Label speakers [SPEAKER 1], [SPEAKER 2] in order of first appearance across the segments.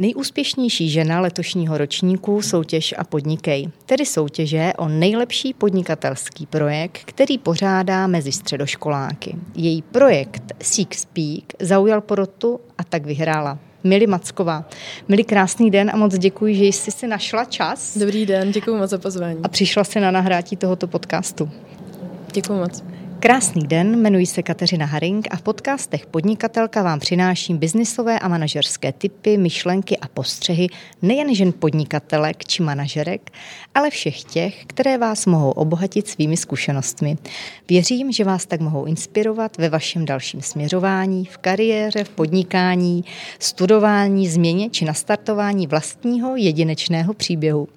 [SPEAKER 1] Nejúspěšnější žena letošního ročníku soutěž a podnikej, tedy soutěže o nejlepší podnikatelský projekt, který pořádá mezi středoškoláky. Její projekt Seek Speak zaujal porotu a tak vyhrála. Mili Macková. Mili, krásný den a moc děkuji, že jsi si našla čas.
[SPEAKER 2] Dobrý den, děkuji moc za pozvání.
[SPEAKER 1] A přišla si na nahrátí tohoto podcastu.
[SPEAKER 2] Děkuji moc.
[SPEAKER 1] Krásný den, jmenuji se Kateřina Haring a v podcastech Podnikatelka vám přináším biznisové a manažerské typy, myšlenky a postřehy nejen žen podnikatelek či manažerek, ale všech těch, které vás mohou obohatit svými zkušenostmi. Věřím, že vás tak mohou inspirovat ve vašem dalším směřování, v kariéře, v podnikání, studování, změně či nastartování vlastního jedinečného příběhu.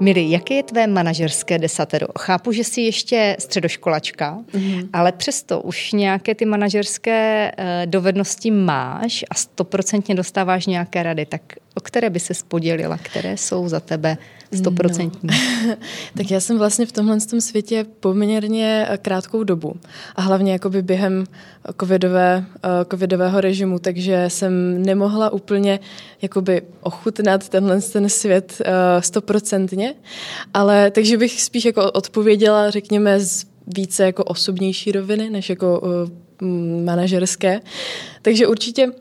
[SPEAKER 1] Mili, jaké je tvé manažerské desatero? Chápu, že jsi ještě středoškolačka, mm-hmm. ale přesto už nějaké ty manažerské uh, dovednosti máš a stoprocentně dostáváš nějaké rady. Tak o které by se podělila, které jsou za tebe stoprocentní?
[SPEAKER 2] No. tak já jsem vlastně v tomhle světě poměrně eh, krátkou dobu a hlavně jakoby během covidové, eh, covidového režimu, takže jsem nemohla úplně jakoby ochutnat tenhle ten svět eh, stoprocentně, ale takže bych spíš jako odpověděla, řekněme, z více jako osobnější roviny, než jako manažerské. Takže určitě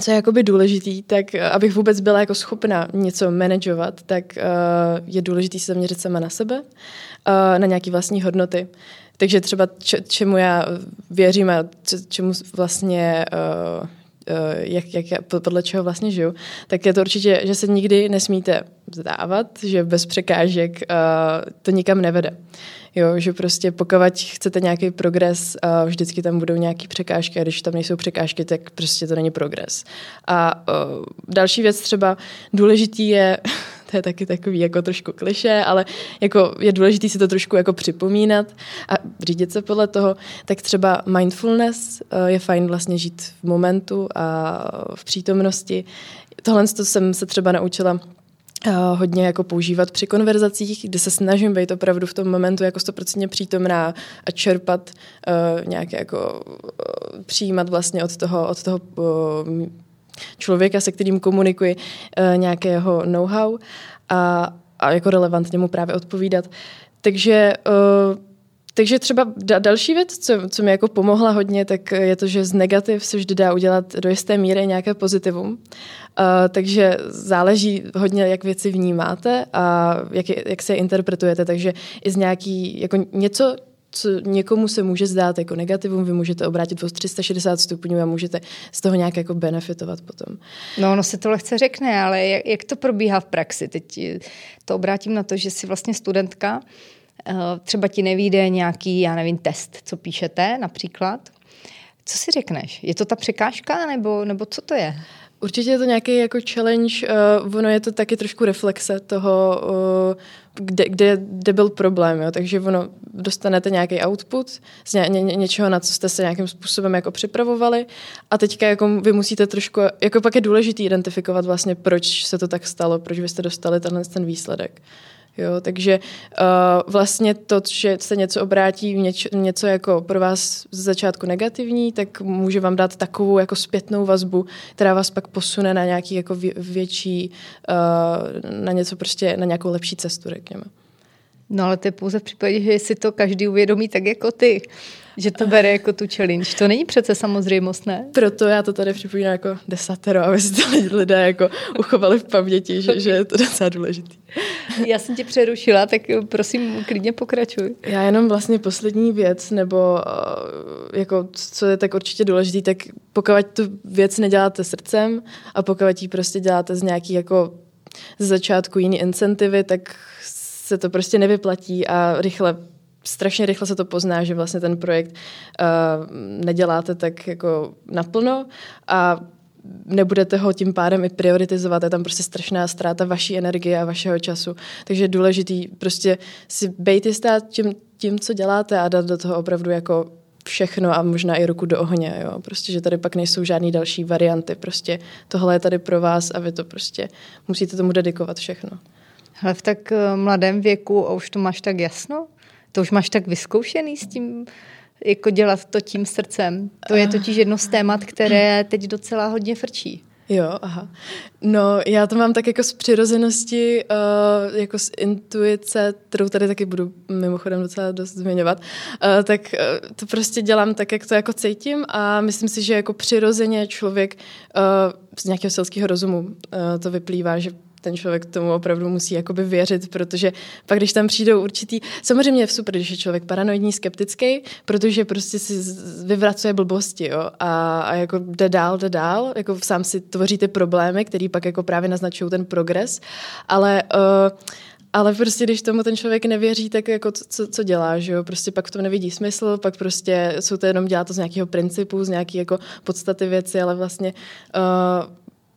[SPEAKER 2] co je jakoby důležitý, tak eh, abych vůbec byla jako schopna něco manažovat, tak uh, je důležitý se zaměřit sama na sebe, uh, na nějaké vlastní hodnoty. Takže třeba č- čemu já věřím a čemu vlastně uh, jak, jak, podle čeho vlastně žiju, tak je to určitě, že se nikdy nesmíte vzdávat, že bez překážek uh, to nikam nevede. Jo, že prostě pokud chcete nějaký progres, uh, vždycky tam budou nějaké překážky a když tam nejsou překážky, tak prostě to není progres. A uh, další věc třeba důležitý je, to je taky takový jako trošku kliše, ale jako je důležité si to trošku jako připomínat a řídit se podle toho, tak třeba mindfulness uh, je fajn vlastně žít v momentu a v přítomnosti. Tohle jsem se třeba naučila Uh, hodně jako používat při konverzacích, kde se snažím být opravdu v tom momentu jako stoprocentně přítomná a čerpat uh, nějaké jako uh, přijímat vlastně od toho, od toho uh, člověka, se kterým komunikuji uh, nějakého know-how a, a jako relevantně mu právě odpovídat. Takže uh, takže třeba da- další věc, co, co mi jako pomohla hodně, tak je to, že z negativ se vždy dá udělat do jisté míry nějaké pozitivum. Uh, takže záleží hodně, jak věci vnímáte a jak, je, jak se je interpretujete. Takže i z nějaký, jako něco, co někomu se může zdát jako negativum, vy můžete obrátit o 360 stupňů a můžete z toho nějak jako benefitovat potom.
[SPEAKER 1] No, ono se to lehce řekne, ale jak, jak to probíhá v praxi? Teď to obrátím na to, že jsi vlastně studentka, Eh, třeba ti nevíde nějaký, já nevím, test, co píšete například. Co si řekneš? Je to ta překážka, nebo, nebo co to je?
[SPEAKER 2] Určitě je to nějaký jako challenge, uh, ono je to taky trošku reflexe toho, uh, kde, kde, kde byl problém, jo? takže ono dostanete nějaký output z ně, ně, něčeho, na co jste se nějakým způsobem jako připravovali a teďka jako vy musíte trošku, jako pak je důležité identifikovat vlastně, proč se to tak stalo, proč vy jste dostali tenhle ten výsledek. Jo, takže uh, vlastně to, že se něco obrátí něč, něco jako pro vás z začátku negativní, tak může vám dát takovou jako zpětnou vazbu, která vás pak posune na nějaký jako větší, uh, na něco prostě, na nějakou lepší cestu, řekněme.
[SPEAKER 1] No ale to je pouze v případě, že si to každý uvědomí tak jako ty, že to bere jako tu challenge. To není přece samozřejmost, ne?
[SPEAKER 2] Proto já to tady připomínám jako desatero, aby si to lidé jako uchovali v paměti, že, že je to docela důležitý.
[SPEAKER 1] Já jsem tě přerušila, tak prosím, klidně pokračuj.
[SPEAKER 2] Já jenom vlastně poslední věc, nebo eh, jako co je tak určitě důležitý, tak pokud tu věc neděláte srdcem a pokud ji prostě děláte z nějaký jako z začátku jiný incentivy, tak se to prostě nevyplatí a rychle strašně rychle se to pozná, že vlastně ten projekt uh, neděláte tak jako naplno a nebudete ho tím pádem i prioritizovat, je tam prostě strašná ztráta vaší energie a vašeho času. Takže je důležitý prostě si bejt jistá tím, tím, co děláte a dát do toho opravdu jako všechno a možná i ruku do ohně, jo. Prostě, že tady pak nejsou žádné další varianty. Prostě tohle je tady pro vás a vy to prostě musíte tomu dedikovat všechno.
[SPEAKER 1] Ale v tak eh, mladém věku a už to máš tak jasno? To už máš tak vyzkoušený s tím jako dělat to tím srdcem. To je totiž jedno z témat, které teď docela hodně frčí.
[SPEAKER 2] Jo, aha. No, já to mám tak jako z přirozenosti, uh, jako z intuice, kterou tady taky budu mimochodem docela dost zmiňovat, uh, tak uh, to prostě dělám tak, jak to jako cítím a myslím si, že jako přirozeně člověk uh, z nějakého selského rozumu uh, to vyplývá, že ten člověk tomu opravdu musí jakoby věřit, protože pak, když tam přijdou určitý... Samozřejmě je super, když je člověk paranoidní, skeptický, protože prostě si vyvracuje blbosti, jo, a, a jako jde dál, jde dál, jako sám si tvoří ty problémy, který pak jako právě naznačují ten progres, ale uh, ale prostě, když tomu ten člověk nevěří, tak jako co, co dělá, že jo? Prostě pak v tom nevidí smysl, pak prostě jsou to jenom dělá to z nějakého principu, z nějaké jako podstaty věci, ale vlastně uh,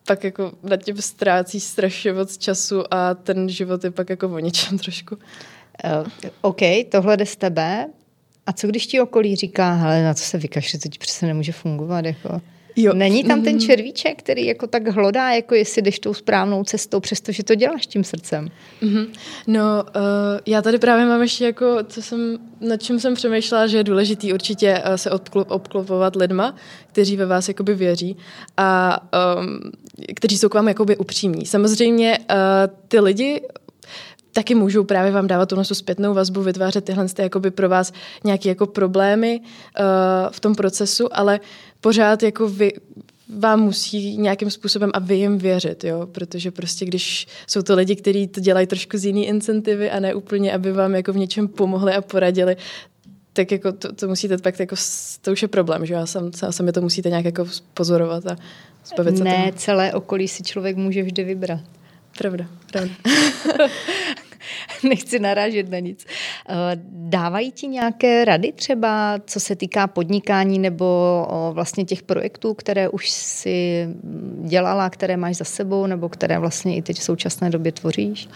[SPEAKER 2] pak jako nad tím ztrácí strašně moc času a ten život je pak jako o něčem trošku.
[SPEAKER 1] Uh, OK, tohle jde z tebe. A co když ti okolí říká, hele, na co se vykašli, to ti přece nemůže fungovat, jako... Jo. Není tam ten mhm. červíček, který jako tak hlodá, jako jestli jdeš tou správnou cestou, přestože to děláš tím srdcem?
[SPEAKER 2] Mm-hmm. No, uh, já tady právě mám ještě jako, co jsem, nad čím jsem přemýšlela, že je důležitý určitě uh, se obklop, obklopovat lidma, kteří ve vás jakoby věří a um, kteří jsou k vám jakoby upřímní. Samozřejmě uh, ty lidi taky můžou právě vám dávat tu zpětnou vazbu, vytvářet tyhle ty, jakoby pro vás nějaké jako problémy uh, v tom procesu, ale pořád jako vy, vám musí nějakým způsobem a vy jim věřit, jo? protože prostě když jsou to lidi, kteří to dělají trošku z jiný incentivy a ne úplně, aby vám jako v něčem pomohli a poradili, tak jako to, to musíte pak, jako, to už je problém, že já sam, sami to musíte nějak jako pozorovat a zbavit
[SPEAKER 1] se Ne, tomu. celé okolí si člověk může vždy vybrat.
[SPEAKER 2] Pravda, pravda.
[SPEAKER 1] nechci narážet na nic. Eh, dávají ti nějaké rady třeba, co se týká podnikání nebo vlastně těch projektů, které už si dělala, které máš za sebou nebo které vlastně i teď v současné době tvoříš?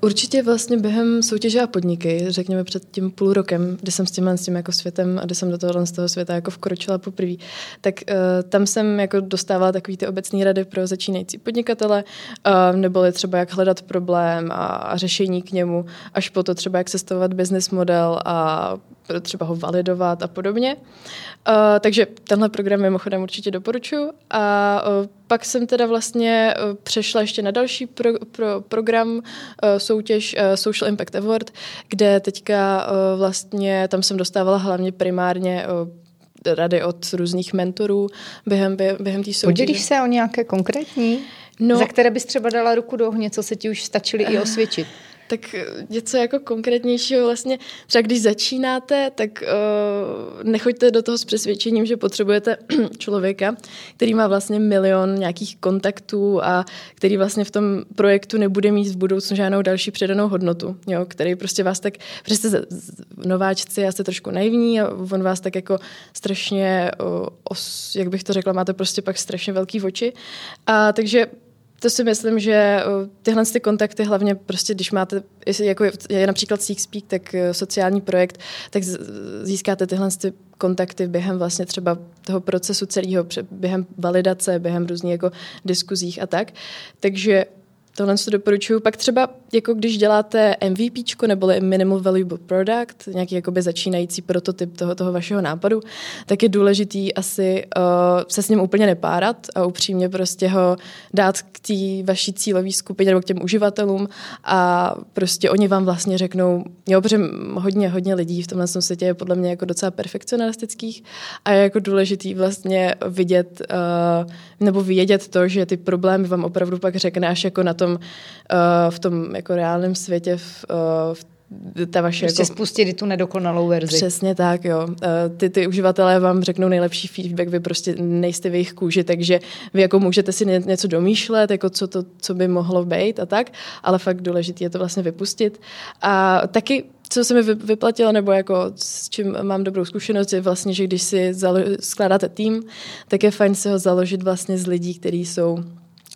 [SPEAKER 2] Určitě vlastně během soutěže a podniky, řekněme před tím půl rokem, kdy jsem s tím, s tím jako světem a kdy jsem do toho, z toho světa jako vkročila poprvé, tak uh, tam jsem jako dostávala takový ty obecné rady pro začínající podnikatele, uh, neboli třeba jak hledat problém a, a řešení k němu, až po to třeba jak sestavovat business model a třeba ho validovat a podobně. Uh, takže tenhle program mimochodem určitě doporučuji. A uh, pak jsem teda vlastně uh, přešla ještě na další pro, pro, program, uh, soutěž uh, Social Impact Award, kde teďka uh, vlastně, tam jsem dostávala hlavně primárně uh, rady od různých mentorů během, během té soutěže.
[SPEAKER 1] Podělíš se o nějaké konkrétní? No, za které bys třeba dala ruku do ohně, co se ti už stačili i osvědčit?
[SPEAKER 2] Tak eh, něco jako konkrétnějšího vlastně, třeba když začínáte, tak uh, nechoďte do toho s přesvědčením, že potřebujete člověka, který má vlastně milion nějakých kontaktů a který vlastně v tom projektu nebude mít v budoucnu žádnou další předanou hodnotu, jo, který prostě vás tak, protože nováčci a jste trošku naivní a on vás tak jako strašně, uh, os, jak bych to řekla, máte prostě pak strašně velký oči. A takže to si myslím, že eh, tyhle ty kontakty, hlavně prostě, když máte, jako je například Seek Speak, tak eh, sociální projekt, tak získáte tyhle ty kontakty během vlastně třeba toho procesu celého, během validace, během různých jako diskuzích a tak. Takže Tohle to doporučuju. Pak třeba, jako když děláte MVP nebo Minimal Valuable Product, nějaký jakoby začínající prototyp toho, toho vašeho nápadu, tak je důležitý asi uh, se s ním úplně nepárat a upřímně prostě ho dát k té vaší cílové skupině nebo k těm uživatelům a prostě oni vám vlastně řeknou, jo, protože hodně, hodně lidí v tomhle světě je podle mě jako docela perfekcionalistických a je jako důležitý vlastně vidět uh, nebo vědět to, že ty problémy vám opravdu pak řekne až jako na tom tom, uh, v tom jako reálném světě, v, uh, v ta vaše...
[SPEAKER 1] Prostě
[SPEAKER 2] jako,
[SPEAKER 1] spustit tu nedokonalou verzi.
[SPEAKER 2] Přesně tak, jo. Eh, ty, ty uživatelé vám řeknou nejlepší feedback, vy prostě nejste v jejich kůži, takže vy jako můžete si něco domýšlet, jako co, to, co by mohlo být a tak, ale fakt důležité je to vlastně vypustit. A taky co se mi vyplatilo, nebo jako s čím mám dobrou zkušenost, je vlastně, že když si skládáte tým, tak je fajn si ho založit vlastně z lidí, kteří jsou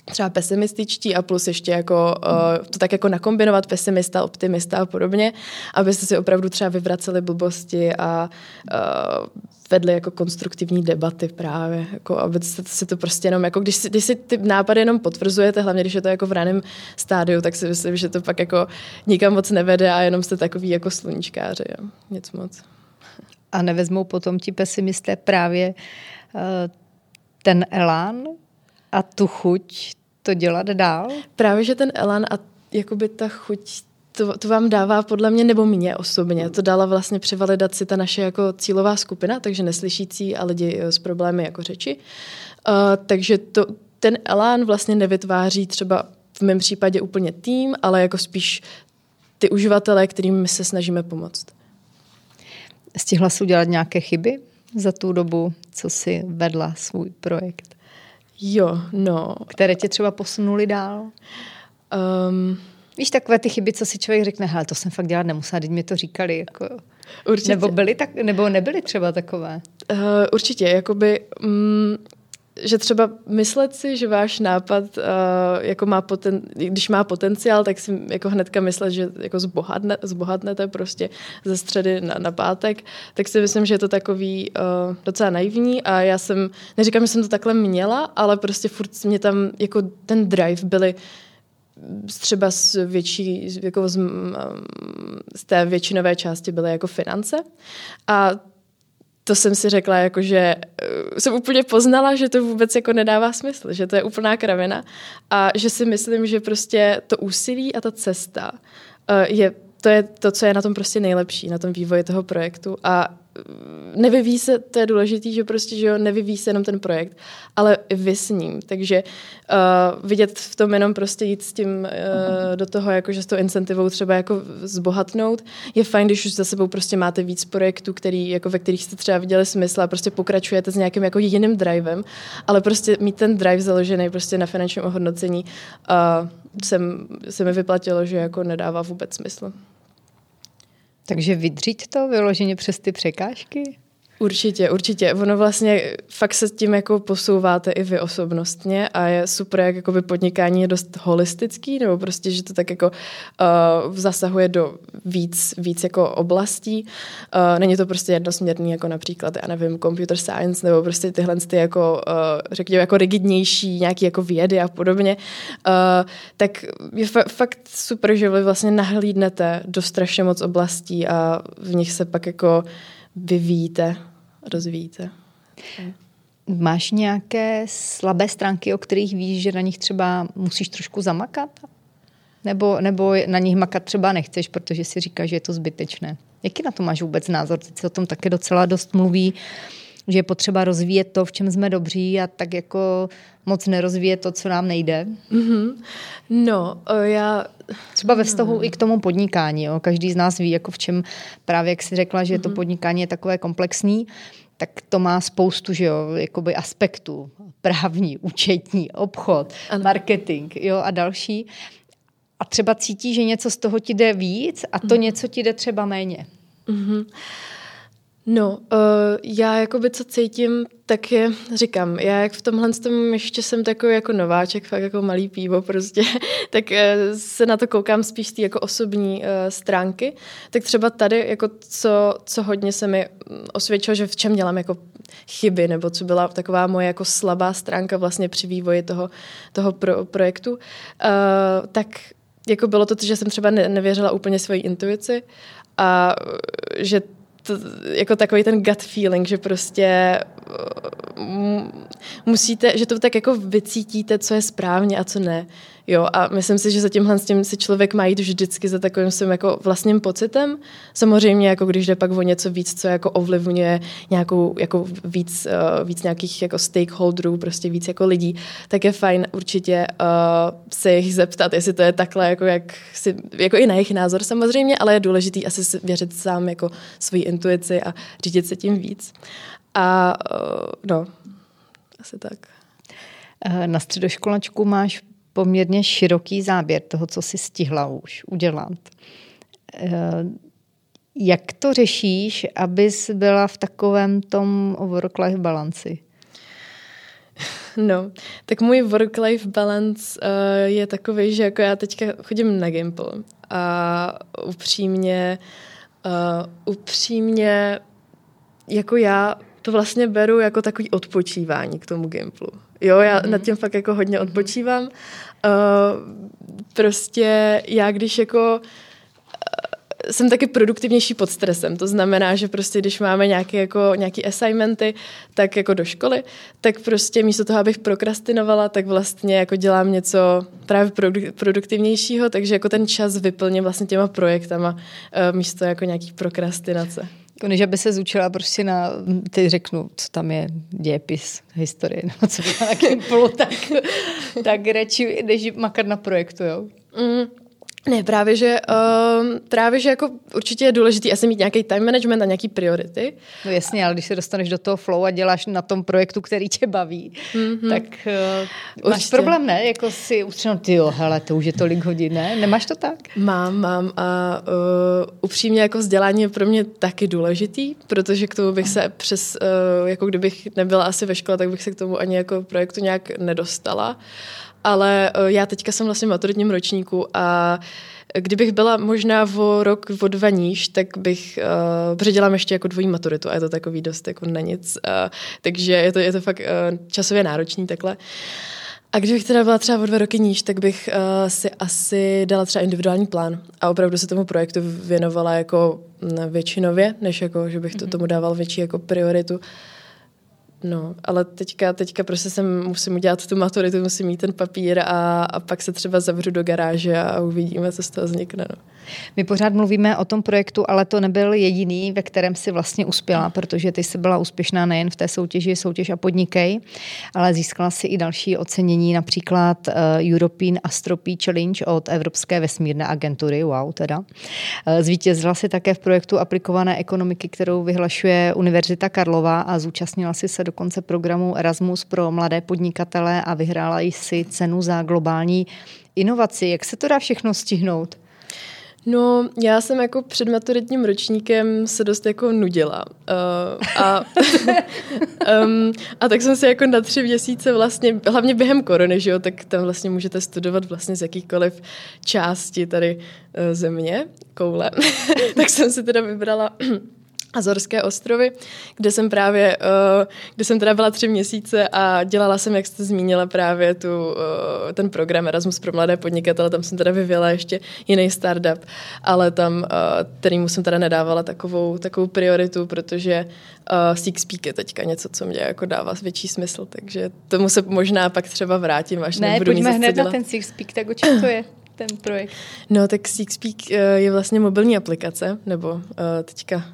[SPEAKER 2] třeba pesimističtí a plus ještě jako uh, to tak jako nakombinovat pesimista, optimista a podobně, abyste si opravdu třeba vyvraceli blbosti a uh, vedli jako konstruktivní debaty právě, jako aby si to prostě jenom, jako když si, když si ty nápady jenom potvrzujete, hlavně když je to jako v raném stádiu, tak si myslím, že to pak jako nikam moc nevede a jenom jste takový jako sluníčkáři, jo. nic moc.
[SPEAKER 1] A nevezmou potom ti pesimisté právě uh, ten elán a tu chuť to dělat dál?
[SPEAKER 2] Právě, že ten elán a jakoby ta chuť to, to vám dává podle mě, nebo mě osobně, to dala vlastně při validaci ta naše jako cílová skupina, takže neslyšící a lidi s problémy jako řeči. Uh, takže to, ten elán vlastně nevytváří třeba v mém případě úplně tým, ale jako spíš ty uživatelé, kterým my se snažíme pomoct.
[SPEAKER 1] Stihla jsi udělat nějaké chyby za tu dobu, co jsi vedla svůj projekt?
[SPEAKER 2] Jo, no.
[SPEAKER 1] Které tě třeba posunuli dál? Um, Víš, takové ty chyby, co si člověk řekne, hele, to jsem fakt dělat nemusela, teď mi to říkali. Jako... Určitě. Nebo, byly tak, nebo nebyly třeba takové?
[SPEAKER 2] Uh, určitě, jakoby... Um, že třeba myslet si, že váš nápad uh, jako má poten, když má potenciál, tak si jako hnedka myslet, že jako zbohatne, zbohatnete prostě ze středy na, na pátek, tak si myslím, že je to takový uh, docela naivní a já jsem, neříkám, že jsem to takhle měla, ale prostě furt mě tam jako ten drive byly třeba z větší, jako z, z té většinové části byly jako finance a to jsem si řekla, jako, že eh, jsem úplně poznala, že to vůbec jako nedává smysl, že to je úplná kravina a že si myslím, že prostě to úsilí a ta cesta eh, je to je to, co je na tom prostě nejlepší, na tom vývoji toho projektu a nevyvíjí se, to je důležité, že prostě, že jo, nevyvíjí se jenom ten projekt, ale vy s ním. Takže uh, vidět v tom jenom prostě jít s tím uh, do toho, jako že s tou incentivou třeba jako zbohatnout. Je fajn, když už za sebou prostě máte víc projektů, který, jako ve kterých jste třeba viděli smysl a prostě pokračujete s nějakým jako jiným drivem, ale prostě mít ten drive založený prostě na finančním ohodnocení uh, se mi vyplatilo, že jako nedává vůbec smysl.
[SPEAKER 1] Takže vydřít to vyloženě přes ty překážky?
[SPEAKER 2] Určitě, určitě. Ono vlastně fakt se tím jako posouváte i vy osobnostně a je super, jak jakoby podnikání je dost holistický, nebo prostě, že to tak jako uh, zasahuje do víc, víc jako oblastí. Uh, není to prostě jednosměrný, jako například, já nevím, computer science, nebo prostě tyhle ty jako, uh, řekněme, jako rigidnější nějaký jako vědy a podobně. Uh, tak je fa- fakt super, že vy vlastně nahlídnete do strašně moc oblastí a v nich se pak jako vyvíjíte rozvíjíte.
[SPEAKER 1] Máš nějaké slabé stránky, o kterých víš, že na nich třeba musíš trošku zamakat? Nebo, nebo na nich makat třeba nechceš, protože si říkáš, že je to zbytečné? Jaký na to máš vůbec názor? Teď se o tom také docela dost mluví, že je potřeba rozvíjet to, v čem jsme dobří a tak jako moc nerozvíjet to, co nám nejde. Mm-hmm.
[SPEAKER 2] No, já...
[SPEAKER 1] Třeba ve vztahu no. i k tomu podnikání. Jo. Každý z nás ví, jako v čem právě, jak jsi řekla, že mm-hmm. to mhm. podnikání je takové komplexní, tak to má spoustu že jo, jakoby aspektů. Právní, účetní, obchod, ano. marketing jo, a další. A třeba cítí, že něco z toho ti jde víc a to mm-hmm. něco ti jde třeba méně. Mm-hmm.
[SPEAKER 2] No, uh, já jakoby co cítím, tak je, říkám, já jak v tomhle tom ještě jsem takový jako nováček, fakt jako malý pivo prostě, tak uh, se na to koukám spíš z jako osobní uh, stránky. Tak třeba tady, jako co, co hodně se mi osvědčilo, že v čem dělám jako chyby, nebo co byla taková moje jako slabá stránka vlastně při vývoji toho, toho pro, projektu, uh, tak jako bylo to, že jsem třeba ne, nevěřila úplně svoji intuici a že to, jako takový ten gut feeling, že prostě musíte, že to tak jako vycítíte, co je správně a co ne. Jo, a myslím si, že za tímhle s tím si člověk má jít vždycky za takovým svým jako vlastním pocitem. Samozřejmě, jako když jde pak o něco víc, co jako ovlivňuje nějakou jako víc, uh, víc nějakých jako stakeholderů, prostě víc jako lidí, tak je fajn určitě uh, se jich zeptat, jestli to je takhle, jako, jak si, jako i na jejich názor samozřejmě, ale je důležitý asi věřit sám jako svoji intuici a řídit se tím víc. A uh, no, asi tak.
[SPEAKER 1] Na středoškolačku máš poměrně široký záběr toho, co si stihla už udělat. Eh, jak to řešíš, abys byla v takovém tom work-life balanci?
[SPEAKER 2] No, tak můj work-life balance uh, je takový, že jako já teďka chodím na Gimple a upřímně, uh, upřímně jako já to vlastně beru jako takový odpočívání k tomu Gimplu. Jo, já mm. nad tím fakt jako hodně odpočívám. Uh, prostě já když jako jsem taky produktivnější pod stresem. To znamená, že prostě když máme nějaké jako, nějaký assignmenty, tak jako do školy, tak prostě místo toho, abych prokrastinovala, tak vlastně jako dělám něco právě produktivnějšího, takže jako ten čas vyplním vlastně těma projektama eh, místo jako nějaký prokrastinace.
[SPEAKER 1] Jako než aby se zúčila prostě na, teď řeknu, co tam je dějepis, historie, nebo co by na tak, tak radši než makat na projektu, jo? Mm,
[SPEAKER 2] ne, právě že, uh, právě, že jako určitě je důležité asi mít nějaký time management a nějaký priority.
[SPEAKER 1] No jasně, ale když se dostaneš do toho flow a děláš na tom projektu, který tě baví, mm-hmm. tak uh, máš problém, ne? Jako si ustřenou, ty jo, hele, to už je tolik hodin, ne? Nemáš to tak?
[SPEAKER 2] Mám, mám a uh, upřímně jako vzdělání je pro mě taky důležitý, protože k tomu bych se přes, uh, jako kdybych nebyla asi ve škole, tak bych se k tomu ani jako projektu nějak nedostala ale eh, já teďka jsem vlastně v maturitním ročníku a Kdybych byla možná o rok, o dva níž, tak bych, uh, protože dělám ještě jako dvojí maturitu a je to takový dost jako na nic, uh, takže je to, je to fakt uh, časově náročný takhle. A kdybych teda byla třeba o dva roky níž, tak bych uh, si asi dala třeba individuální plán a opravdu se tomu projektu věnovala jako mm, většinově, než jako, že bych to mhm. tomu dával větší jako prioritu. Uh, No, ale teďka, teďka prostě jsem, musím udělat tu maturitu, musím mít ten papír a, a pak se třeba zavřu do garáže a uvidíme, co z toho vznikne. No.
[SPEAKER 1] My pořád mluvíme o tom projektu, ale to nebyl jediný, ve kterém si vlastně uspěla, protože ty jsi byla úspěšná nejen v té soutěži Soutěž a podnikej, ale získala si i další ocenění, například uh, European Astropy Challenge od Evropské vesmírné agentury, wow teda. Uh, zvítězila si také v projektu aplikované ekonomiky, kterou vyhlašuje Univerzita Karlova a zúčastnila si se dokonce programu Erasmus pro mladé podnikatele a vyhrála si cenu za globální inovaci. Jak se to dá všechno stihnout?
[SPEAKER 2] No, já jsem jako před maturitním ročníkem se dost jako nudila. Uh, a, um, a tak jsem si jako na tři měsíce vlastně, hlavně během korony, že jo, tak tam vlastně můžete studovat vlastně z jakýchkoliv části tady uh, země, koule. tak jsem si teda vybrala Azorské ostrovy, kde jsem právě, uh, kde jsem teda byla tři měsíce a dělala jsem, jak jste zmínila, právě tu, uh, ten program Erasmus pro mladé podnikatele, tam jsem teda vyvěla ještě jiný startup, ale tam, uh, kterýmu jsem teda nedávala takovou, takovou prioritu, protože uh, Speak je teďka něco, co mě jako dává větší smysl, takže tomu se možná pak třeba vrátím, až
[SPEAKER 1] ne,
[SPEAKER 2] nebudu
[SPEAKER 1] pojďme hned na ten Speak, tak o čem to je? ten projekt?
[SPEAKER 2] No tak Seekspeak eh, je vlastně mobilní aplikace, nebo uh, teďka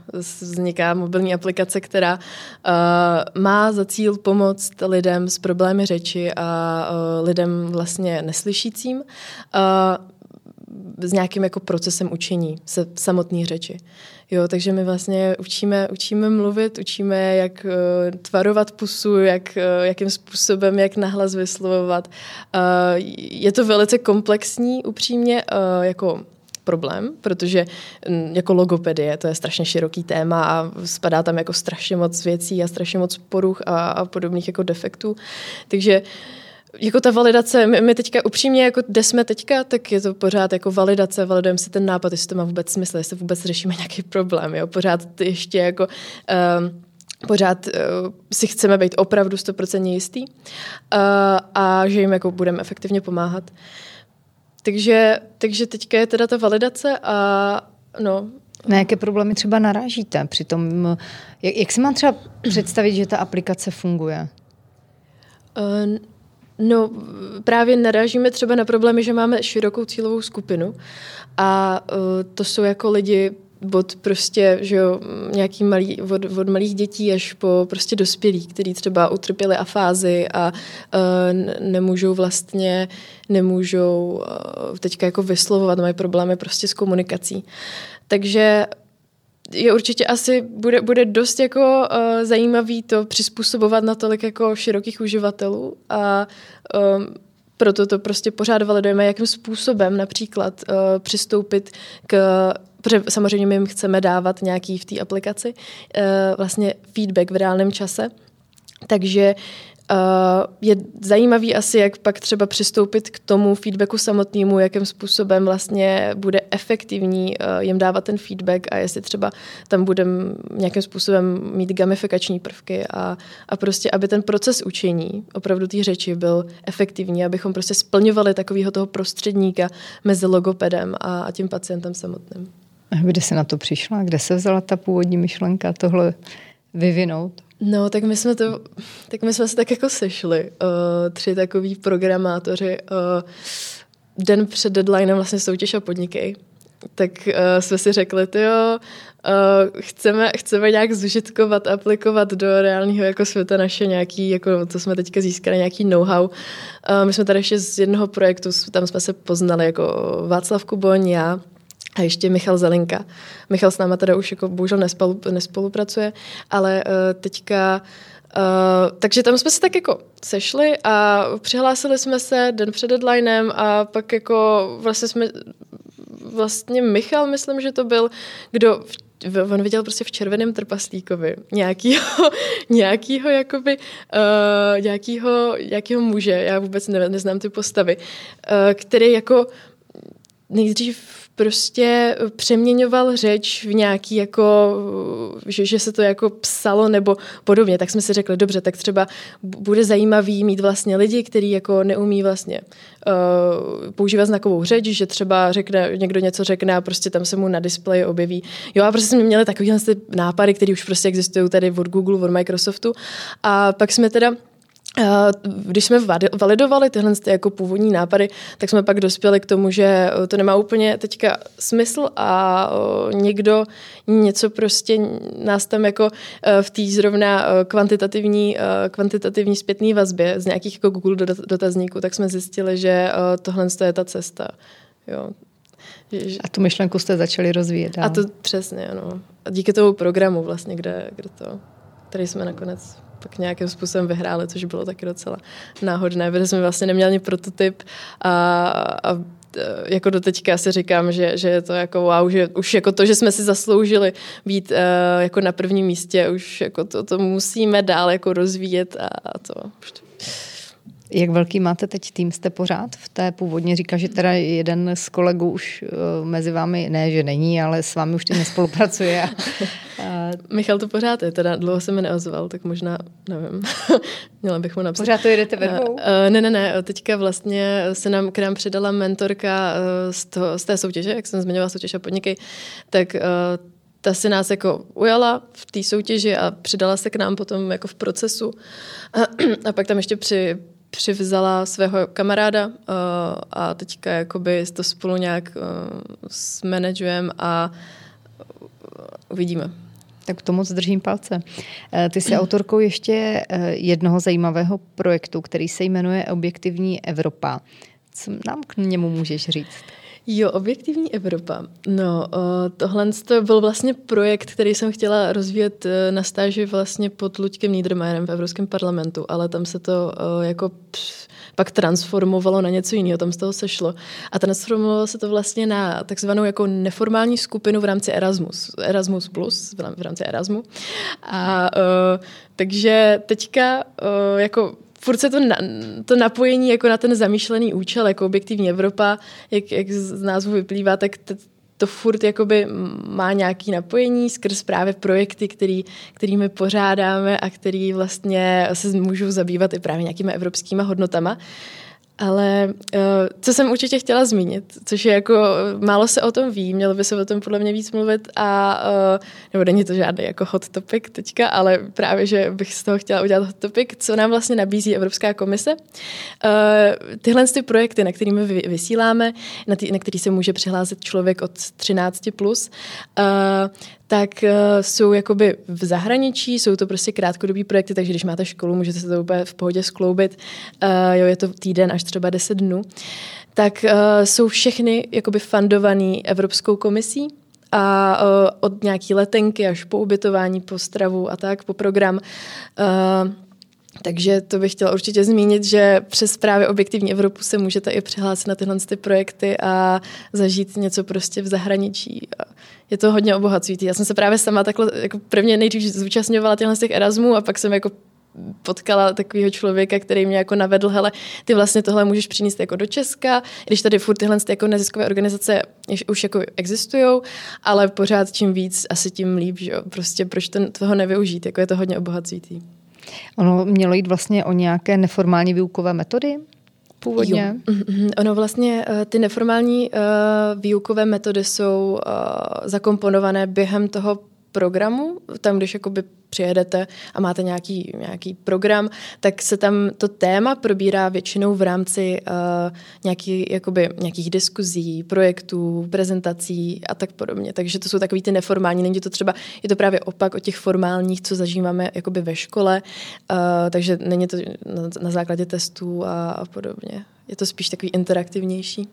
[SPEAKER 2] vzniká mobilní aplikace, která uh, má za cíl pomoct lidem s problémy řeči a lidem vlastně neslyšícím. S nějakým jako procesem učení se samotné řeči. Jo, takže my vlastně učíme, učíme mluvit, učíme, jak uh, tvarovat pusu, jak, uh, jakým způsobem, jak nahlas vyslovovat. Uh, je to velice komplexní, upřímně, uh, jako problém, protože um, jako logopedie to je strašně široký téma a spadá tam jako strašně moc věcí a strašně moc poruch a, a podobných jako defektů. Takže uh, jako ta validace, my, my teďka upřímně, jako kde jsme teďka, tak je to pořád jako validace, validujeme si ten nápad, jestli to má vůbec smysl, jestli vůbec řešíme nějaký problém, jo, pořád ještě jako um, pořád uh, si chceme být opravdu stoprocentně jistý uh, a že jim jako budeme efektivně pomáhat. Takže, takže teďka je teda ta validace a no,
[SPEAKER 1] na jaké problémy třeba narážíte? Přitom, jak, jak si mám třeba představit, že ta aplikace funguje?
[SPEAKER 2] Uh, No, právě narážíme třeba na problémy, že máme širokou cílovou skupinu a uh, to jsou jako lidi od prostě, že jo, nějaký malý, od, od malých dětí až po prostě dospělí, kteří třeba utrpěli afázy a uh, nemůžou vlastně, nemůžou uh, teďka jako vyslovovat, mají problémy prostě s komunikací. Takže je určitě asi, bude, bude dost jako uh, zajímavý to přizpůsobovat na tolik jako širokých uživatelů a um, proto to prostě pořád validujeme, jakým způsobem například uh, přistoupit k protože samozřejmě my jim chceme dávat nějaký v té aplikaci uh, vlastně feedback v reálném čase, takže Uh, je zajímavý asi, jak pak třeba přistoupit k tomu feedbacku samotnému, jakým způsobem vlastně bude efektivní uh, jim dávat ten feedback a jestli třeba tam budeme nějakým způsobem mít gamifikační prvky a, a prostě, aby ten proces učení opravdu té řeči byl efektivní, abychom prostě splňovali takového toho prostředníka mezi logopedem a, a tím pacientem samotným.
[SPEAKER 1] Kde se na to přišla? Kde se vzala ta původní myšlenka tohle vyvinout?
[SPEAKER 2] No, tak my jsme to, tak my jsme se tak jako sešli, uh, tři takový programátoři, uh, den před deadlinem vlastně soutěž a podniky. Tak uh, jsme si řekli, ty jo, uh, chceme, chceme nějak zužitkovat, aplikovat do reálného jako světa naše nějaký, jako co jsme teďka získali, nějaký know-how. Uh, my jsme tady ještě z jednoho projektu, tam jsme se poznali jako Václav Kuboň, já, a ještě Michal Zelinka. Michal s náma teda už jako bohužel nespolu, nespolupracuje, ale uh, teďka Uh, takže tam jsme se tak jako sešli a přihlásili jsme se den před deadlinem a pak jako vlastně jsme, vlastně Michal, myslím, že to byl, kdo v, on viděl prostě v červeném trpaslíkovi nějakýho, nějakýho jakoby, uh, nějakýho, nějakýho muže, já vůbec ne, neznám ty postavy, uh, který jako nejdřív prostě přeměňoval řeč v nějaký jako, že, že se to jako psalo nebo podobně, tak jsme si řekli, dobře, tak třeba bude zajímavý mít vlastně lidi, kteří jako neumí vlastně uh, používat znakovou řeč, že třeba řekne, někdo něco řekne a prostě tam se mu na displeji objeví. Jo a prostě jsme měli takovýhle nápady, které už prostě existují tady od Google, od Microsoftu a pak jsme teda když jsme validovali tyhle jako původní nápady, tak jsme pak dospěli k tomu, že eh, to nemá úplně teďka smysl a eh, někdo něco prostě nás tam jako eh, v té zrovna kvantitativní, kvantitativní zpětné vazbě z nějakých jako Google dotazníků, tak jsme zjistili, že tohle je ta cesta. Jo.
[SPEAKER 1] A tu myšlenku jste začali rozvíjet dál.
[SPEAKER 2] A to přesně, ano. A díky tomu programu vlastně, kde, kde to, který jsme nakonec pak nějakým způsobem vyhráli, což bylo taky docela náhodné, protože jsme vlastně neměli ani prototyp a, a e, jako do teďka si říkám, že, že je to jako wow, že už jako to, že jsme si zasloužili být uh, jako na prvním místě, už jako to, to musíme dál jako rozvíjet a, a to.
[SPEAKER 1] Jak velký máte teď tým? Jste pořád v té původně říká, že teda jeden z kolegů už uh, mezi vámi, ne, že není, ale s vámi už teď nespolupracuje. A...
[SPEAKER 2] Michal to pořád je, teda dlouho se mi neozval, tak možná, nevím, měla bych mu napsat.
[SPEAKER 1] Pořád to jedete ve dvou? Uh,
[SPEAKER 2] ne, ne, ne, teďka vlastně se nám k nám přidala mentorka uh, z, toho, z té soutěže, jak jsem zmiňovala soutěž a podniky, tak uh, ta se nás jako ujala v té soutěži a přidala se k nám potom jako v procesu. A, a pak tam ještě při přivzala svého kamaráda uh, a teďka jakoby to spolu nějak uh, zmanageujeme a uvidíme.
[SPEAKER 1] Tak to moc držím palce. Ty jsi autorkou ještě jednoho zajímavého projektu, který se jmenuje Objektivní Evropa. Co nám k němu můžeš říct?
[SPEAKER 2] Jo, objektivní Evropa. No, tohle to byl vlastně projekt, který jsem chtěla rozvíjet e, na stáži vlastně pod Luďkem Niedermayerem v Evropském parlamentu, ale tam se to jako pak transformovalo na něco jiného, tam z toho sešlo. A transformovalo se to vlastně na takzvanou jako neformální skupinu v rámci Erasmus, Erasmus Plus, v rámci Erasmu. A takže teďka jako furt se to, na, to napojení jako na ten zamýšlený účel, jako objektivní Evropa, jak, jak z názvu vyplývá, tak t, to furt jakoby má nějaký napojení skrz právě projekty, který, kterými pořádáme a který vlastně se můžou zabývat i právě nějakými evropskými hodnotama. Ale uh, co jsem určitě chtěla zmínit, což je jako, málo se o tom ví, mělo by se o tom podle mě víc mluvit a, uh, nebo není to žádný jako hot topic teďka, ale právě, že bych z toho chtěla udělat hot topic, co nám vlastně nabízí Evropská komise. Uh, tyhle ty projekty, na kterými vy, vysíláme, na, tý, na který se může přihlásit člověk od 13+, plus, tak uh, jsou jakoby v zahraničí, jsou to prostě krátkodobí projekty, takže když máte školu, můžete se to úplně v pohodě skloubit. Uh, jo, je to týden až třeba 10 dnů. Tak uh, jsou všechny jakoby fundovaný Evropskou komisí a uh, od nějaký letenky až po ubytování, po stravu a tak, po program. Uh, takže to bych chtěla určitě zmínit, že přes právě objektivní Evropu se můžete i přihlásit na tyhle ty projekty a zažít něco prostě v zahraničí. Je to hodně obohacující. Já jsem se právě sama takhle jako prvně nejdřív zúčastňovala těchhle z těch Erasmů a pak jsem jako potkala takového člověka, který mě jako navedl, hele, ty vlastně tohle můžeš přinést jako do Česka, když tady furt tyhle jako neziskové organizace už jako existují, ale pořád čím víc, asi tím líp, že jo, prostě proč ten, toho nevyužít, jako je to hodně obohacující.
[SPEAKER 1] Ono mělo jít vlastně o nějaké neformální výukové metody? Původně?
[SPEAKER 2] Jo. Mm-hmm. Ono vlastně, uh, ty neformální uh, výukové metody jsou uh, zakomponované během toho programu, tam když jakoby přijedete a máte nějaký, nějaký program, tak se tam to téma probírá většinou v rámci uh, nějaký, jakoby, nějakých diskuzí, projektů, prezentací a tak podobně. Takže to jsou takový ty neformální, není to třeba, je to právě opak o těch formálních, co zažíváme jakoby ve škole, uh, takže není to na, na základě testů a, a podobně. Je to spíš takový interaktivnější.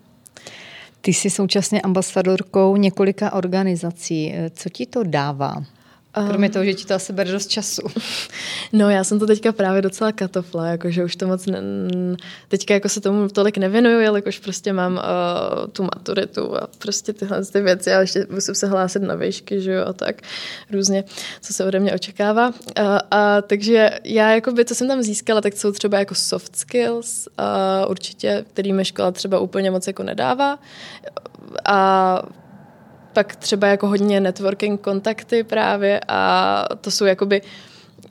[SPEAKER 1] Ty jsi současně ambasadorkou několika organizací. Co ti to dává? Kromě toho, že ti to asi bere dost času.
[SPEAKER 2] No já jsem to teďka právě docela katofla, jakože už to moc ne, teďka jako se tomu tolik nevěnuju, jelikož prostě mám uh, tu maturitu a prostě tyhle ty věci a ještě musím se hlásit na výšky, že jo, a tak různě, co se ode mě očekává. Uh, a takže já jako by, co jsem tam získala, tak jsou třeba jako soft skills, uh, určitě, kterými škola třeba úplně moc jako nedává. A pak třeba jako hodně networking kontakty právě a to jsou jakoby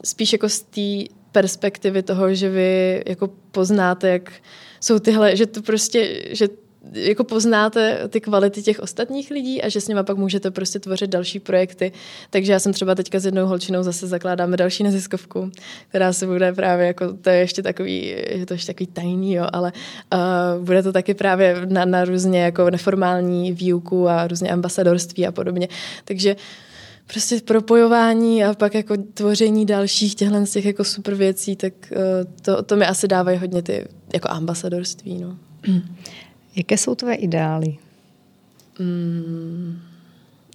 [SPEAKER 2] spíš jako z té perspektivy toho, že vy jako poznáte, jak jsou tyhle, že to prostě, že jako poznáte ty kvality těch ostatních lidí a že s nimi pak můžete prostě tvořit další projekty. Takže já jsem třeba teďka s jednou holčinou zase zakládáme další neziskovku, která se bude právě jako, to je ještě takový, je to ještě takový tajný, jo, ale uh, bude to taky právě na, na různě jako neformální výuku a různě ambasadorství a podobně. Takže prostě propojování a pak jako tvoření dalších těchhle z těch jako super věcí, tak uh, to, to mi asi dávají hodně ty jako ambasadorství, no.
[SPEAKER 1] Jaké jsou tvé ideály?
[SPEAKER 2] Mm.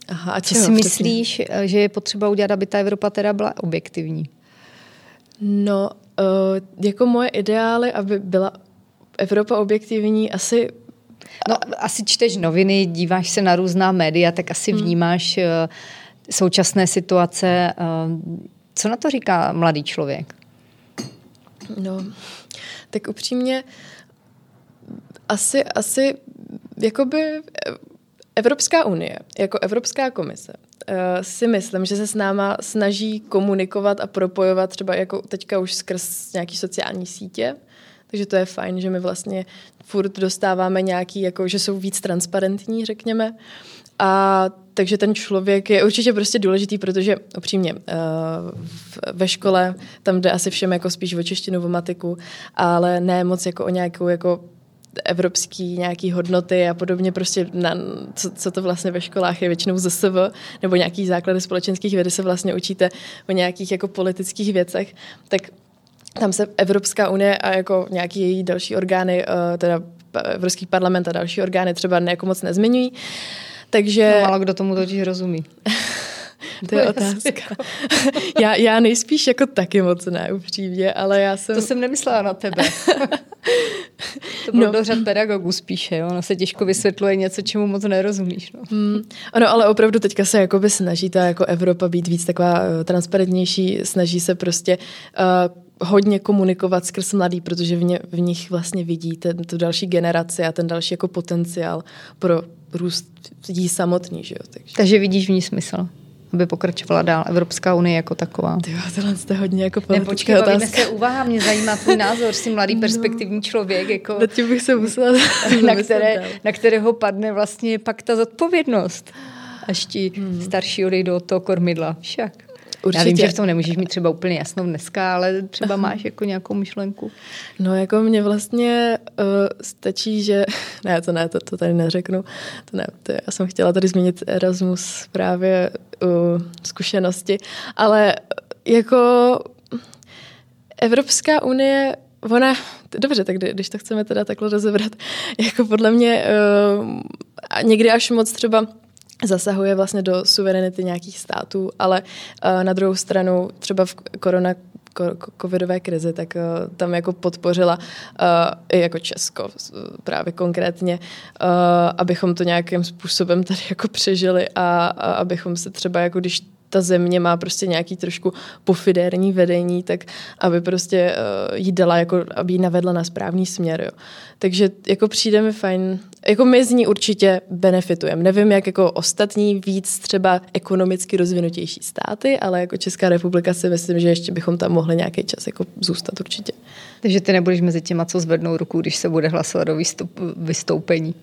[SPEAKER 2] Aha, a
[SPEAKER 1] co si myslíš, eh, že je potřeba udělat, aby ta Evropa teda byla objektivní?
[SPEAKER 2] No, uh, jako moje ideály, aby byla Evropa objektivní, asi...
[SPEAKER 1] No, asi čteš noviny, díváš se na různá média, tak asi hmm. vnímáš uh, současné situace. Uh, co na to říká mladý člověk?
[SPEAKER 2] No, tak upřímně uh, asi, asi jakoby Evropská unie, jako Evropská komise, uh, si myslím, že se s náma snaží komunikovat a propojovat třeba jako teďka už skrz nějaký sociální sítě, takže to je fajn, že my vlastně furt dostáváme nějaký, jako, že jsou víc transparentní, řekněme. A takže ten člověk je určitě prostě důležitý, protože upřímně uh, ve škole tam jde asi všem jako spíš o češtinu, o matiku, ale ne moc jako o nějakou jako evropský nějaký hodnoty a podobně prostě, na, co, co to vlastně ve školách je většinou ZSV, nebo nějaký základy společenských věd, se vlastně učíte o nějakých jako politických věcech, tak tam se Evropská unie a jako nějaký její další orgány, uh, teda Evropský parlament a další orgány třeba jako moc nezmiňují. Takže...
[SPEAKER 1] No, málo kdo tomu totiž rozumí.
[SPEAKER 2] To je otázka. já, já nejspíš jako taky moc ne, upřímně, ale já jsem...
[SPEAKER 1] To jsem nemyslela na tebe. to bylo no. do řad pedagogů spíše, jo? Ono se těžko vysvětluje něco, čemu moc nerozumíš. No.
[SPEAKER 2] Hmm. Ano, ale opravdu teďka se jakoby snaží ta jako Evropa být víc taková uh, transparentnější, snaží se prostě uh, hodně komunikovat skrz mladý, protože v, ně, v nich vlastně vidí ten, tu další generaci a ten další jako potenciál pro růst lidí samotný. Že jo?
[SPEAKER 1] Takže. Takže vidíš v ní smysl? Aby pokračovala dál Evropská unie jako taková.
[SPEAKER 2] Ty tohle jste hodně jako
[SPEAKER 1] politické otázka. bavíme se úvaha, mě zajímá tvůj názor, jsi mladý no. perspektivní člověk, jako,
[SPEAKER 2] na tím bych se musela
[SPEAKER 1] na, které, na kterého padne vlastně pak ta zodpovědnost, až ti hmm. starší odejdou od toho kormidla. Však. Určitě. Já vím, že v tom nemůžeš mít třeba úplně jasnou dneska, ale třeba máš jako nějakou myšlenku.
[SPEAKER 2] No jako mě vlastně uh, stačí, že... Ne, to ne, to, to tady neřeknu. To ne, to já jsem chtěla tady změnit Erasmus právě uh, zkušenosti, ale jako Evropská unie ona, dobře, tak když to chceme teda takhle rozebrat, jako podle mě uh, někdy až moc třeba zasahuje vlastně do suverenity nějakých států, ale uh, na druhou stranu třeba v korona covidové krizi, tak uh, tam jako podpořila uh, i jako Česko právě konkrétně, uh, abychom to nějakým způsobem tady jako přežili a, a abychom se třeba jako když ta země má prostě nějaký trošku pofidérní vedení, tak aby prostě uh, jí dala, jako, aby jí navedla na správný směr. Jo. Takže jako přijde mi fajn, jako my z ní určitě benefitujeme. Nevím, jak jako ostatní víc třeba ekonomicky rozvinutější státy, ale jako Česká republika si myslím, že ještě bychom tam mohli nějaký čas jako zůstat určitě.
[SPEAKER 1] Takže ty nebudeš mezi těma, co zvednou ruku, když se bude hlasovat o výstup, vystoupení.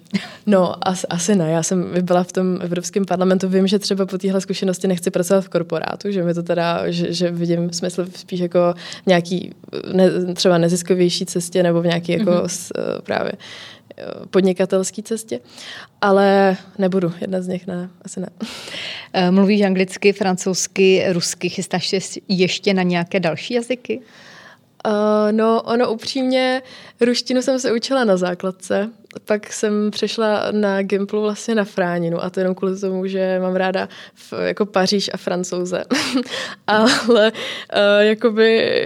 [SPEAKER 2] No, as, asi ne. Já jsem byla v tom Evropském parlamentu. Vím, že třeba po téhle zkušenosti nechci pracovat v korporátu, že mi to teda, že, že vidím smysl spíš jako nějaký ne, třeba neziskovější cestě nebo v nějaký jako mm-hmm. s, právě eh, podnikatelské cestě, ale nebudu, jedna z nich ne, asi ne.
[SPEAKER 1] Eh, mluvíš anglicky, francouzsky, rusky, chystáš se ještě na nějaké další jazyky?
[SPEAKER 2] Uh, no, ono upřímně, ruštinu jsem se učila na základce, pak jsem přešla na Gimplu vlastně na Fráninu a to jenom kvůli tomu, že mám ráda v, jako Paříž a Francouze. Ale uh, jakoby,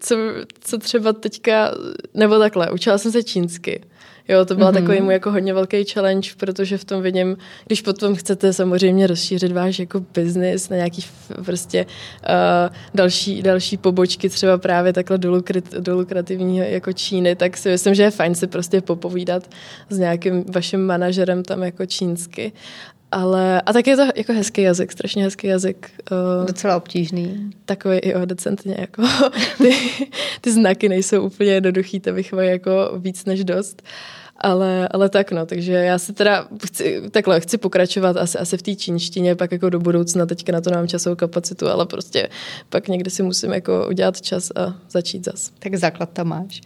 [SPEAKER 2] co, co třeba teďka, nebo takhle, učila jsem se čínsky. Jo, to byla mm-hmm. takový můj jako hodně velký challenge, protože v tom vidím, když potom chcete samozřejmě rozšířit váš jako business na nějaký prostě uh, další, další pobočky, třeba právě takhle do, lukrat, do lukrativního jako Číny, tak si myslím, že je fajn si prostě popovídat s nějakým vaším manažerem tam jako čínsky. Ale, a tak je to jako hezký jazyk, strašně hezký jazyk.
[SPEAKER 1] Uh, Docela obtížný.
[SPEAKER 2] Takový, jo, decentně, jako ty, ty znaky nejsou úplně jednoduchý, to bych jako víc než dost. Ale, ale tak no, takže já si teda chci, takhle chci pokračovat asi, asi v té čínštině, pak jako do budoucna, teďka na to nemám časovou kapacitu, ale prostě pak někdy si musím jako udělat čas a začít zas.
[SPEAKER 1] Tak základ tam máš.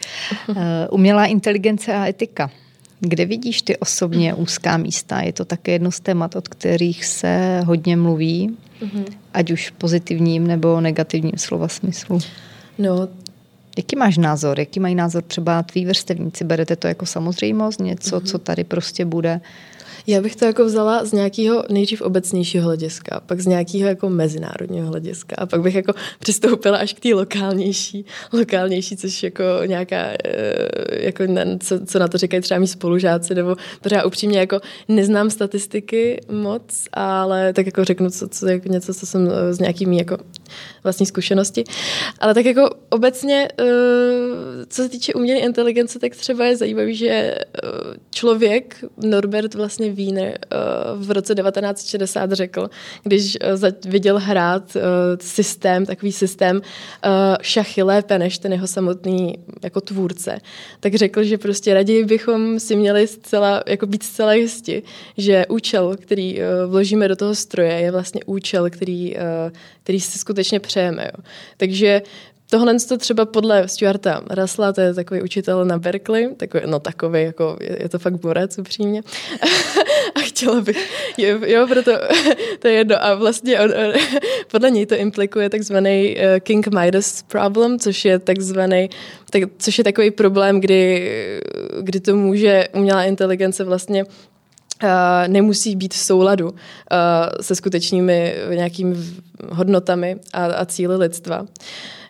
[SPEAKER 1] Uh, umělá inteligence a etika. Kde vidíš ty osobně úzká místa? Je to také jedno z témat, od kterých se hodně mluví, mm-hmm. ať už pozitivním nebo negativním slova smyslu.
[SPEAKER 2] No,
[SPEAKER 1] Jaký máš názor? Jaký mají názor třeba tví vrstevníci? Berete to jako samozřejmost? Něco, mm-hmm. co tady prostě bude
[SPEAKER 2] já bych to jako vzala z nějakého nejdřív obecnějšího hlediska, pak z nějakého jako mezinárodního hlediska a pak bych jako přistoupila až k té lokálnější, lokálnější, což jako nějaká, eh, jako ne, co, co na to říkají třeba mý spolužáci, nebo pořád upřímně jako neznám statistiky moc, ale tak jako řeknu co, co, jako něco, co jsem eh, z nějakými jako vlastní zkušenosti. Ale tak jako obecně, eh, co se týče umělé inteligence, tak třeba je zajímavý, že člověk, Norbert vlastně Wiener uh, v roce 1960 řekl, když viděl hrát systém, takový systém šachy lépe než ten jeho samotný jako tvůrce, tak řekl, že prostě raději bychom si měli zcela, jako být zcela jisti, že účel, který vložíme do toho stroje, je vlastně účel, který, který si skutečně přejeme. Jo. Takže Tohle to třeba podle Stuarta Rasla, to je takový učitel na Berkeley, takový, no takový, jako je, je to fakt borec upřímně. a chtěla bych, jo, jo proto to je jedno. A vlastně on, podle něj to implikuje takzvaný uh, King Midas problem, což je takzvaný, tak, což je takový problém, kdy, kdy to může umělá inteligence vlastně nemusí být v souladu uh, se skutečnými nějakými hodnotami a, a cíly lidstva.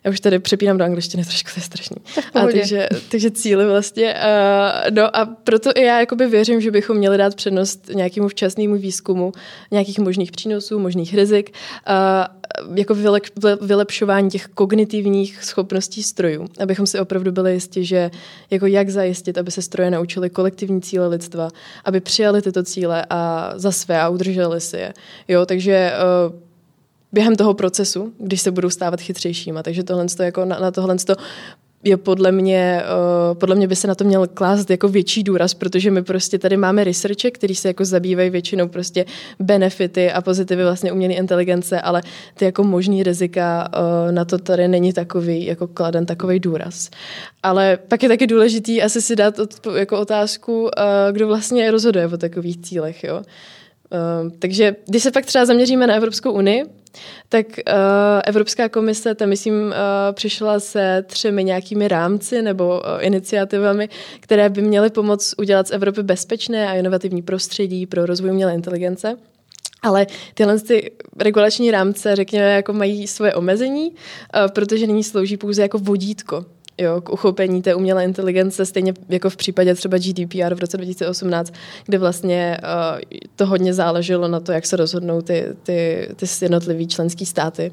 [SPEAKER 2] Já už tady přepínám do angličtiny trošku, to je strašný. A takže, takže cíly vlastně. Uh, no a proto i já jakoby věřím, že bychom měli dát přednost nějakému včasnému výzkumu, nějakých možných přínosů, možných rizik, uh, jako vylep, vylepšování těch kognitivních schopností strojů, abychom si opravdu byli jistí, že jako jak zajistit, aby se stroje naučily kolektivní cíle lidstva, aby přijali tyto cíle a za své a udrželi si je. Jo, takže uh, během toho procesu, když se budou stávat chytřejšíma. Takže tohle jako na, na tohle je podle mě, uh, podle mě by se na to měl klást jako větší důraz, protože my prostě tady máme researche, který se jako zabývají většinou prostě benefity a pozitivy vlastně umělé inteligence, ale ty jako možný rizika uh, na to tady není takový, jako kladen takový důraz. Ale pak je taky důležitý asi si dát od, jako otázku, uh, kdo vlastně rozhoduje o takových cílech, jo. Uh, takže když se pak třeba zaměříme na Evropskou unii, tak uh, Evropská komise, tam myslím, uh, přišla se třemi nějakými rámci nebo uh, iniciativami, které by měly pomoct udělat z Evropy bezpečné a inovativní prostředí pro rozvoj umělé inteligence. Ale tyhle ty regulační rámce, řekněme, jako mají svoje omezení, protože nyní slouží pouze jako vodítko jo, k uchopení té umělé inteligence, stejně jako v případě třeba GDPR v roce 2018, kde vlastně uh, to hodně záleželo na to, jak se rozhodnou ty, ty, ty jednotlivý členské státy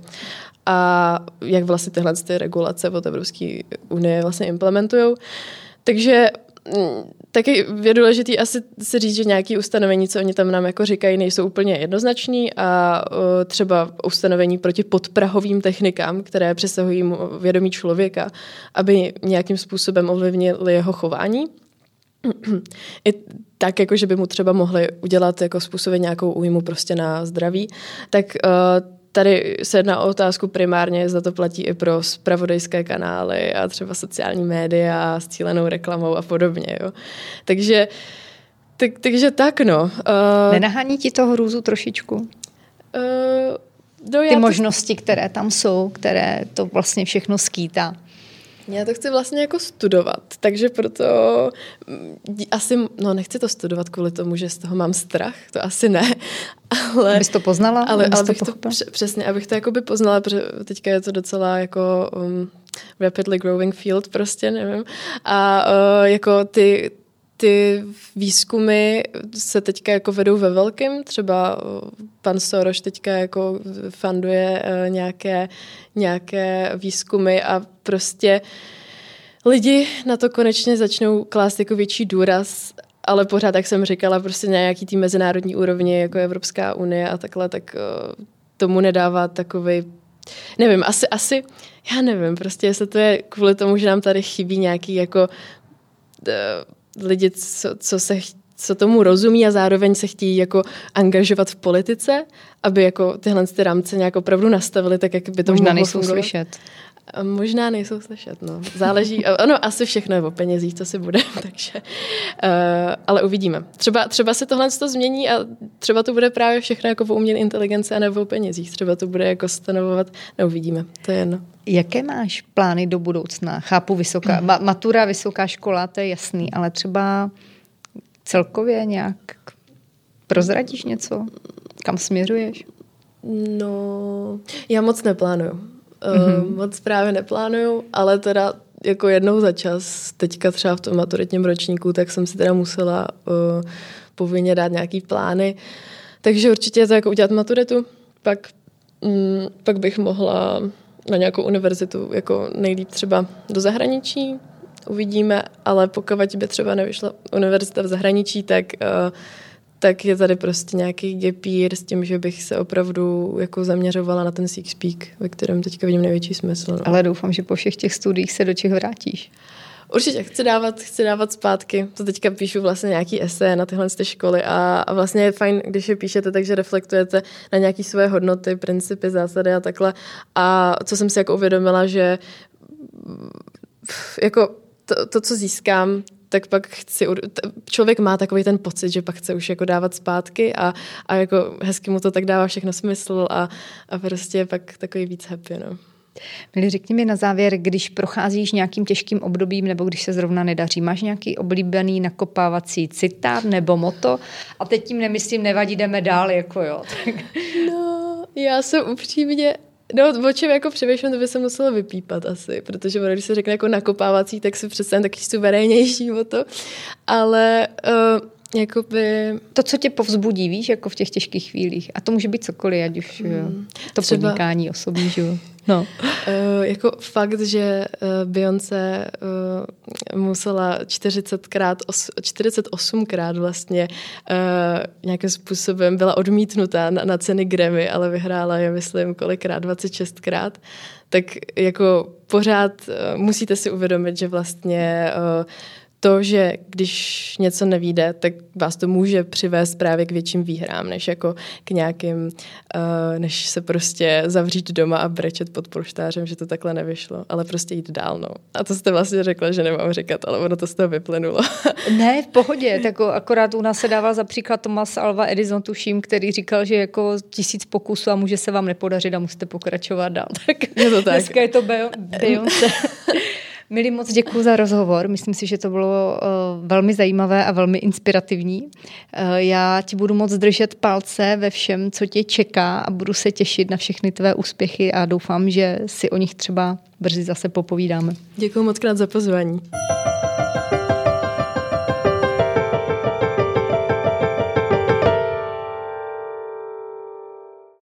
[SPEAKER 2] a jak vlastně tyhle ty regulace od Evropské unie vlastně implementují. Takže taky je důležité asi si říct, že nějaké ustanovení, co oni tam nám jako říkají, nejsou úplně jednoznační a třeba ustanovení proti podprahovým technikám, které přesahují vědomí člověka, aby nějakým způsobem ovlivnili jeho chování. I tak, jako že by mu třeba mohli udělat jako způsobit nějakou újmu prostě na zdraví, tak uh, tady se jedná o otázku primárně, zda to platí i pro spravodajské kanály a třeba sociální média s cílenou reklamou a podobně. Jo. Takže, tak, takže tak, no.
[SPEAKER 1] Uh, Nenahání ti toho hrůzu trošičku? Uh, no, Ty to... možnosti, které tam jsou, které to vlastně všechno skýtá.
[SPEAKER 2] Já to chci vlastně jako studovat, takže proto mm, asi, no nechci to studovat kvůli tomu, že z toho mám strach, to asi ne,
[SPEAKER 1] ale... Abys to poznala?
[SPEAKER 2] Ale, ale abych to, přesně, abych to jako by poznala, protože teďka je to docela jako um, rapidly growing field prostě, nevím. A uh, jako ty, ty výzkumy se teďka jako vedou ve velkém, třeba uh, pan Soros teďka jako funduje uh, nějaké, nějaké výzkumy a prostě lidi na to konečně začnou klást jako větší důraz ale pořád, jak jsem říkala, prostě na nějaký tý mezinárodní úrovni, jako Evropská unie a takhle, tak uh, tomu nedává takový nevím, asi, asi, já nevím, prostě jestli to je kvůli tomu, že nám tady chybí nějaký jako uh, lidi, co, co se co tomu rozumí a zároveň se chtějí jako angažovat v politice, aby jako tyhle ty rámce nějak opravdu nastavili tak, jak by to
[SPEAKER 1] Možná nejsou fungovat. slyšet.
[SPEAKER 2] A možná nejsou slyšet, no. Záleží, ono asi všechno je o penězích, co si bude, takže, uh, ale uvidíme. Třeba, třeba se tohle to změní a třeba to bude právě všechno jako o umělé inteligenci a nebo o penězích. Třeba to bude jako stanovovat, neuvidíme, to je jedno.
[SPEAKER 1] Jaké máš plány do budoucna? Chápu vysoká, ma, matura, vysoká škola, to je jasný, ale třeba celkově nějak prozradíš něco? Kam směřuješ?
[SPEAKER 2] No, já moc neplánuju. Mm-hmm. moc právě neplánuju, ale teda jako jednou za čas, teďka třeba v tom maturitním ročníku, tak jsem si teda musela uh, povinně dát nějaký plány. Takže určitě je to jako udělat maturitu, pak, um, pak bych mohla na nějakou univerzitu jako nejlíp třeba do zahraničí, uvidíme, ale pokud by třeba nevyšla univerzita v zahraničí, tak uh, tak je tady prostě nějaký year s tím, že bych se opravdu jako zaměřovala na ten Six Peak, ve kterém teďka vidím největší smysl. No.
[SPEAKER 1] Ale doufám, že po všech těch studiích se do Čech vrátíš.
[SPEAKER 2] Určitě, chci dávat, chci dávat zpátky. To teďka píšu vlastně nějaký esé na tyhle ty školy a, a vlastně je fajn, když je píšete, takže reflektujete na nějaké své hodnoty, principy, zásady a takhle. A co jsem si jako uvědomila, že jako to, to, co získám, tak pak chci, člověk má takový ten pocit, že pak chce už jako dávat zpátky a, a jako hezky mu to tak dává všechno smysl a, a prostě je pak takový víc happy, no.
[SPEAKER 1] Mili, řekni mi na závěr, když procházíš nějakým těžkým obdobím nebo když se zrovna nedaří, máš nějaký oblíbený nakopávací citát nebo moto? A teď tím nemyslím, nevadí, jdeme dál, jako jo. Tak.
[SPEAKER 2] No, já jsem upřímně No, o čem jako přemýšlím, to by se muselo vypípat asi, protože když se řekne jako nakopávací, tak si představím taky suverénnější o to, ale uh, Jakoby...
[SPEAKER 1] To, co tě povzbudí, víš, jako v těch těžkých chvílích. A to může být cokoliv, ať už hmm. to Třeba... podnikání, osobní život. No.
[SPEAKER 2] Uh, jako fakt, že uh, Beyoncé uh, musela 40krát, os, 48krát vlastně uh, nějakým způsobem byla odmítnutá na, na ceny Grammy, ale vyhrála je, myslím, kolikrát, 26krát, tak jako pořád uh, musíte si uvědomit, že vlastně uh, to, že když něco nevíde, tak vás to může přivést právě k větším výhrám, než jako k nějakým, uh, než se prostě zavřít doma a brečet pod proštářem, že to takhle nevyšlo, ale prostě jít dál, no. A to jste vlastně řekla, že nemám říkat, ale ono to z toho vyplynulo.
[SPEAKER 1] ne, v pohodě, tak akorát u nás se dával za příklad Thomas Alva Edison, tuším, který říkal, že jako tisíc pokusů a může se vám nepodařit a musíte pokračovat dál. Tak
[SPEAKER 2] je to tak.
[SPEAKER 1] Dneska je to Beyoncé. Milí, moc děkuji za rozhovor. Myslím si, že to bylo uh, velmi zajímavé a velmi inspirativní. Uh, já ti budu moc držet palce ve všem, co tě čeká a budu se těšit na všechny tvé úspěchy a doufám, že si o nich třeba brzy zase popovídáme.
[SPEAKER 2] Děkuji moc krát za pozvání.